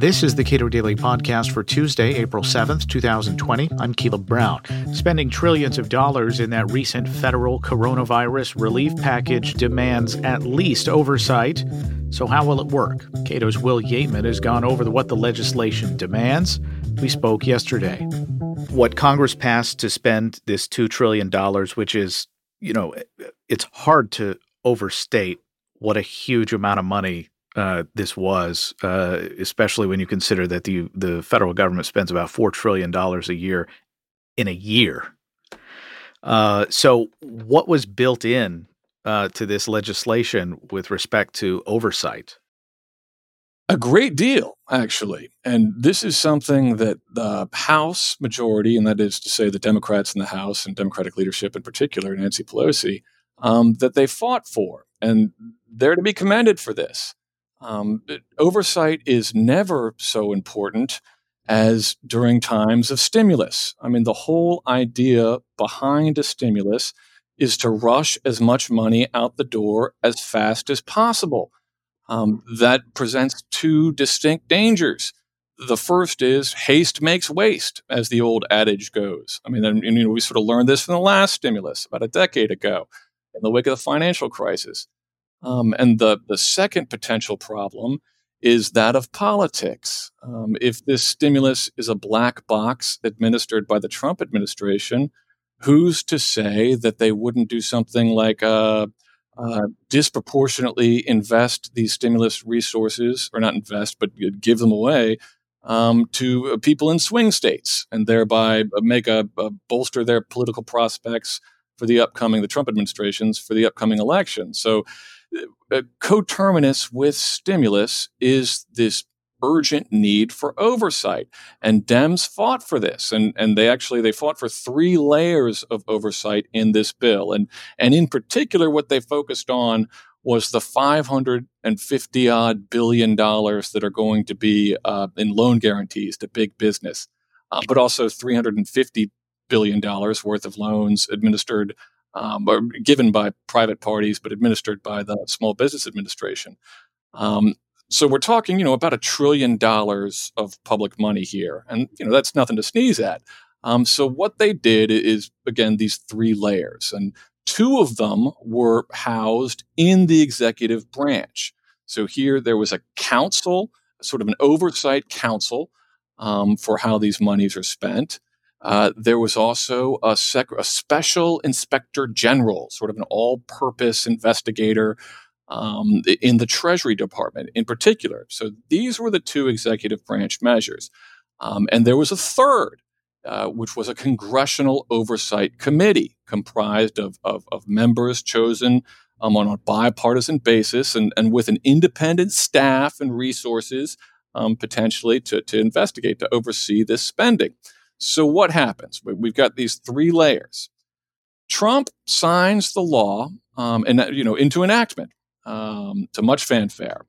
This is the Cato Daily Podcast for Tuesday, April 7th, 2020. I'm Caleb Brown. Spending trillions of dollars in that recent federal coronavirus relief package demands at least oversight. So, how will it work? Cato's Will Yeatman has gone over what the legislation demands. We spoke yesterday. What Congress passed to spend this $2 trillion, which is, you know, it's hard to overstate what a huge amount of money uh, this was, uh, especially when you consider that the the federal government spends about four trillion dollars a year in a year. Uh, so, what was built in uh, to this legislation with respect to oversight? A great deal, actually. And this is something that the House majority, and that is to say the Democrats in the House and Democratic leadership in particular, Nancy Pelosi, um, that they fought for. And they're to be commended for this. Um, oversight is never so important as during times of stimulus. I mean, the whole idea behind a stimulus is to rush as much money out the door as fast as possible. Um, that presents two distinct dangers. The first is haste makes waste, as the old adage goes. I mean, and, you know, we sort of learned this from the last stimulus about a decade ago in the wake of the financial crisis. Um, and the, the second potential problem is that of politics. Um, if this stimulus is a black box administered by the Trump administration, who's to say that they wouldn't do something like uh, uh, disproportionately invest these stimulus resources, or not invest, but give them away um, to people in swing states, and thereby make a, a bolster their political prospects for the upcoming the Trump administrations for the upcoming election. So uh, coterminous with stimulus is this urgent need for oversight. And dems fought for this. And and they actually they fought for three layers of oversight in this bill. And and in particular what they focused on was the 550 odd billion dollars that are going to be uh, in loan guarantees to big business uh, but also 350 billion dollars worth of loans administered um, or given by private parties, but administered by the Small Business Administration. Um, so we're talking, you know, about a trillion dollars of public money here, and you know that's nothing to sneeze at. Um, so what they did is again these three layers, and two of them were housed in the executive branch. So here there was a council, sort of an oversight council um, for how these monies are spent. Uh, there was also a, sec- a, special inspector general, sort of an all purpose investigator um, in the Treasury Department in particular. So these were the two executive branch measures. Um, and there was a third, uh, which was a congressional oversight committee comprised of, of, of members chosen um, on a bipartisan basis and, and with an independent staff and resources um, potentially to, to investigate, to oversee this spending. So what happens? We've got these three layers. Trump signs the law um, and you know into enactment um, to much fanfare.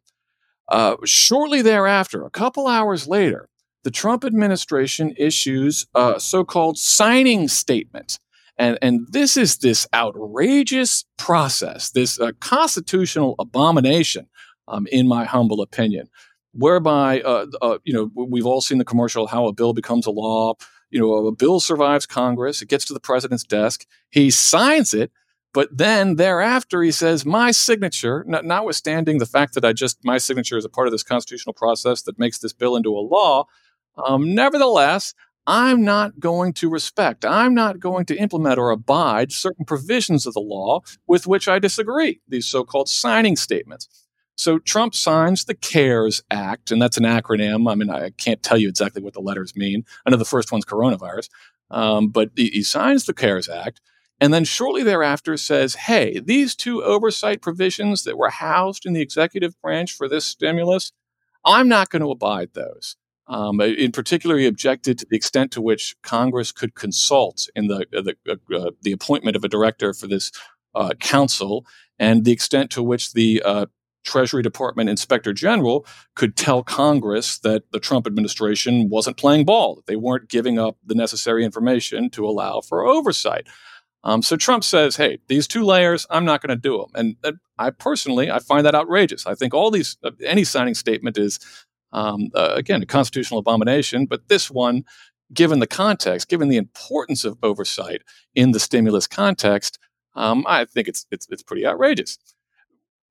Uh, shortly thereafter, a couple hours later, the Trump administration issues a so-called signing statement. And, and this is this outrageous process, this uh, constitutional abomination, um, in my humble opinion, whereby, uh, uh, you know, we've all seen the commercial how a bill becomes a law you know, a bill survives Congress, it gets to the president's desk, he signs it, but then thereafter he says, my signature, notwithstanding the fact that I just, my signature is a part of this constitutional process that makes this bill into a law, um, nevertheless, I'm not going to respect, I'm not going to implement or abide certain provisions of the law with which I disagree, these so called signing statements. So Trump signs the CARES Act, and that's an acronym. I mean, I can't tell you exactly what the letters mean. I know the first one's coronavirus, um, but he, he signs the CARES Act. And then shortly thereafter says, hey, these two oversight provisions that were housed in the executive branch for this stimulus, I'm not going to abide those. Um, in particular, he objected to the extent to which Congress could consult in the, uh, the, uh, uh, the appointment of a director for this uh, council and the extent to which the uh, Treasury Department Inspector General could tell Congress that the Trump administration wasn't playing ball, that they weren't giving up the necessary information to allow for oversight. Um, so Trump says, "Hey, these two layers, I'm not going to do them." And uh, I personally, I find that outrageous. I think all these, uh, any signing statement is, um, uh, again, a constitutional abomination. But this one, given the context, given the importance of oversight in the stimulus context, um, I think it's, it's it's pretty outrageous.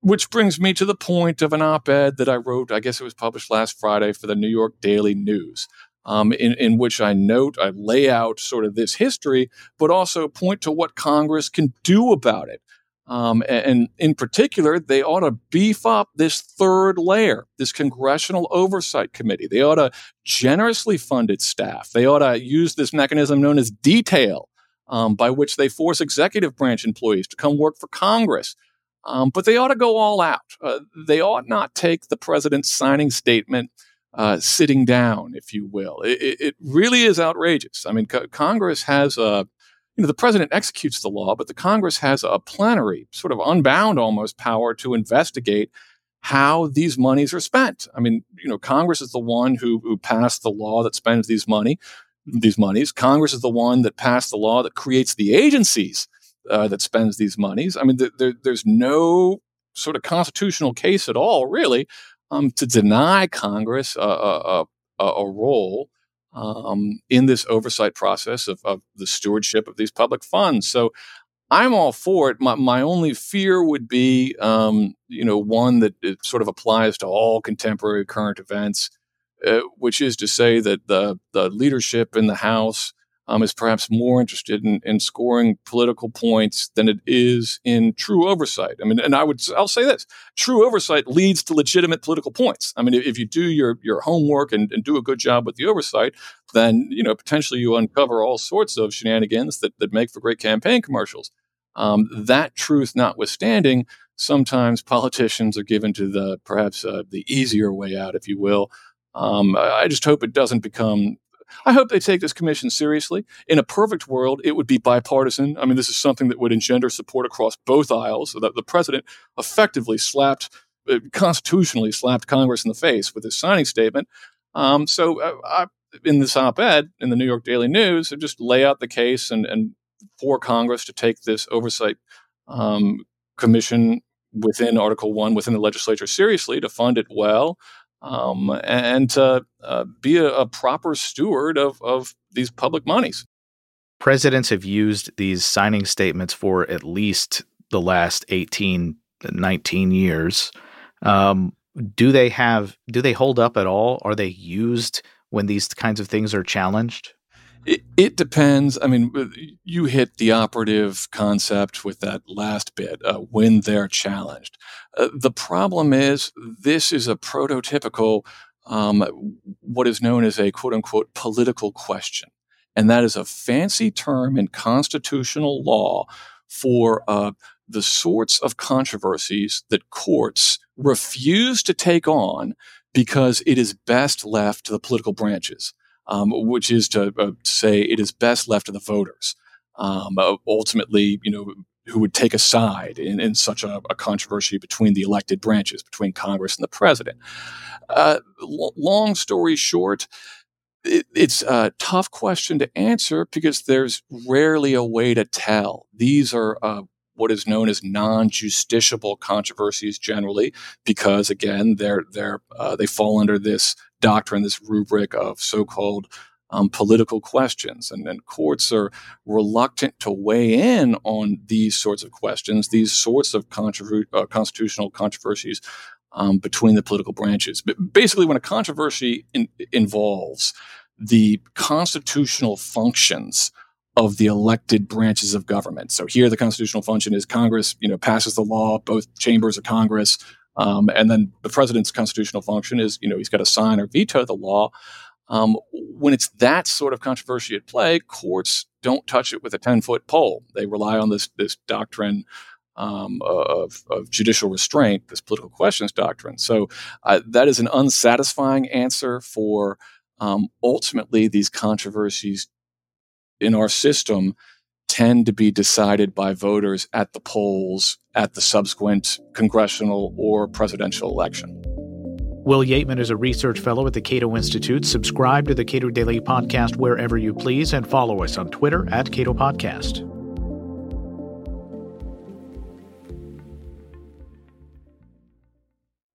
Which brings me to the point of an op-ed that I wrote. I guess it was published last Friday for the New York Daily News um, in, in which I note, I lay out sort of this history, but also point to what Congress can do about it. Um, and, and, in particular, they ought to beef up this third layer, this Congressional Oversight Committee. They ought to generously fund its staff. They ought to use this mechanism known as detail, um, by which they force executive branch employees to come work for Congress. Um, but they ought to go all out. Uh, they ought not take the president's signing statement uh, sitting down, if you will. It, it really is outrageous. I mean, co- Congress has a, you know, the president executes the law, but the Congress has a plenary, sort of unbound almost power to investigate how these monies are spent. I mean, you know, Congress is the one who, who passed the law that spends these money, these monies. Congress is the one that passed the law that creates the agencies uh, that spends these monies. I mean, th- there, there's no sort of constitutional case at all, really, um, to deny Congress a, a, a, a role um, in this oversight process of, of, the stewardship of these public funds. So I'm all for it. My, my only fear would be, um, you know, one that it sort of applies to all contemporary current events, uh, which is to say that the the leadership in the House um, is perhaps more interested in, in scoring political points than it is in true oversight. I mean, and I would I'll say this: true oversight leads to legitimate political points. I mean, if you do your your homework and, and do a good job with the oversight, then you know potentially you uncover all sorts of shenanigans that that make for great campaign commercials. Um, that truth notwithstanding, sometimes politicians are given to the perhaps uh, the easier way out, if you will. Um, I just hope it doesn't become I hope they take this commission seriously. In a perfect world, it would be bipartisan. I mean, this is something that would engender support across both aisles, so that the president effectively slapped, uh, constitutionally slapped Congress in the face with his signing statement. Um, so, uh, I, in this op-ed in the New York Daily News, I just lay out the case and, and for Congress to take this oversight um, commission within Article One within the legislature seriously to fund it well um, and to uh, be a, a, proper steward of, of these public monies. Presidents have used these signing statements for at least the last 18, 19 years. Um, do they have, do they hold up at all? Are they used when these kinds of things are challenged? It, it, depends. I mean, you hit the operative concept with that last bit uh, when they're challenged. Uh, the problem is, this is a prototypical, um, what is known as a quote unquote political question. And that is a fancy term in constitutional law for uh, the sorts of controversies that courts refuse to take on because it is best left to the political branches um, which is to uh, say it is best left to the voters. Um, uh, ultimately, you know, who would take a side in, in such a, a, controversy between the elected branches, between Congress and the president. Uh, l- long story short, it, it's a tough question to answer because there's rarely a way to tell. These are uh, what is known as non-justiciable controversies generally, because again, they're they're uh, they fall under this doctrine, this rubric of so called um, political questions. And, and courts are reluctant to weigh in on these sorts of questions, these sorts of uh, constitutional controversies um, between the political branches. But basically, when a controversy in- involves the constitutional functions of the elected branches of government. So here, the constitutional function is Congress, you know, passes the law, both chambers of Congress um, and then the president's constitutional function is, you know, he's got to sign or veto the law. Um, when it's that sort of controversy at play, courts don't touch it with a 10 foot pole. They rely on this, this doctrine um, of, of, judicial restraint, this political questions doctrine. So uh, that is an unsatisfying answer for um, ultimately these controversies in our system tend to be decided by voters at the polls at the subsequent congressional or presidential election. Will Yeatman is a research fellow at the Cato Institute. Subscribe to the Cato Daily Podcast wherever you please and follow us on Twitter at Cato Podcast.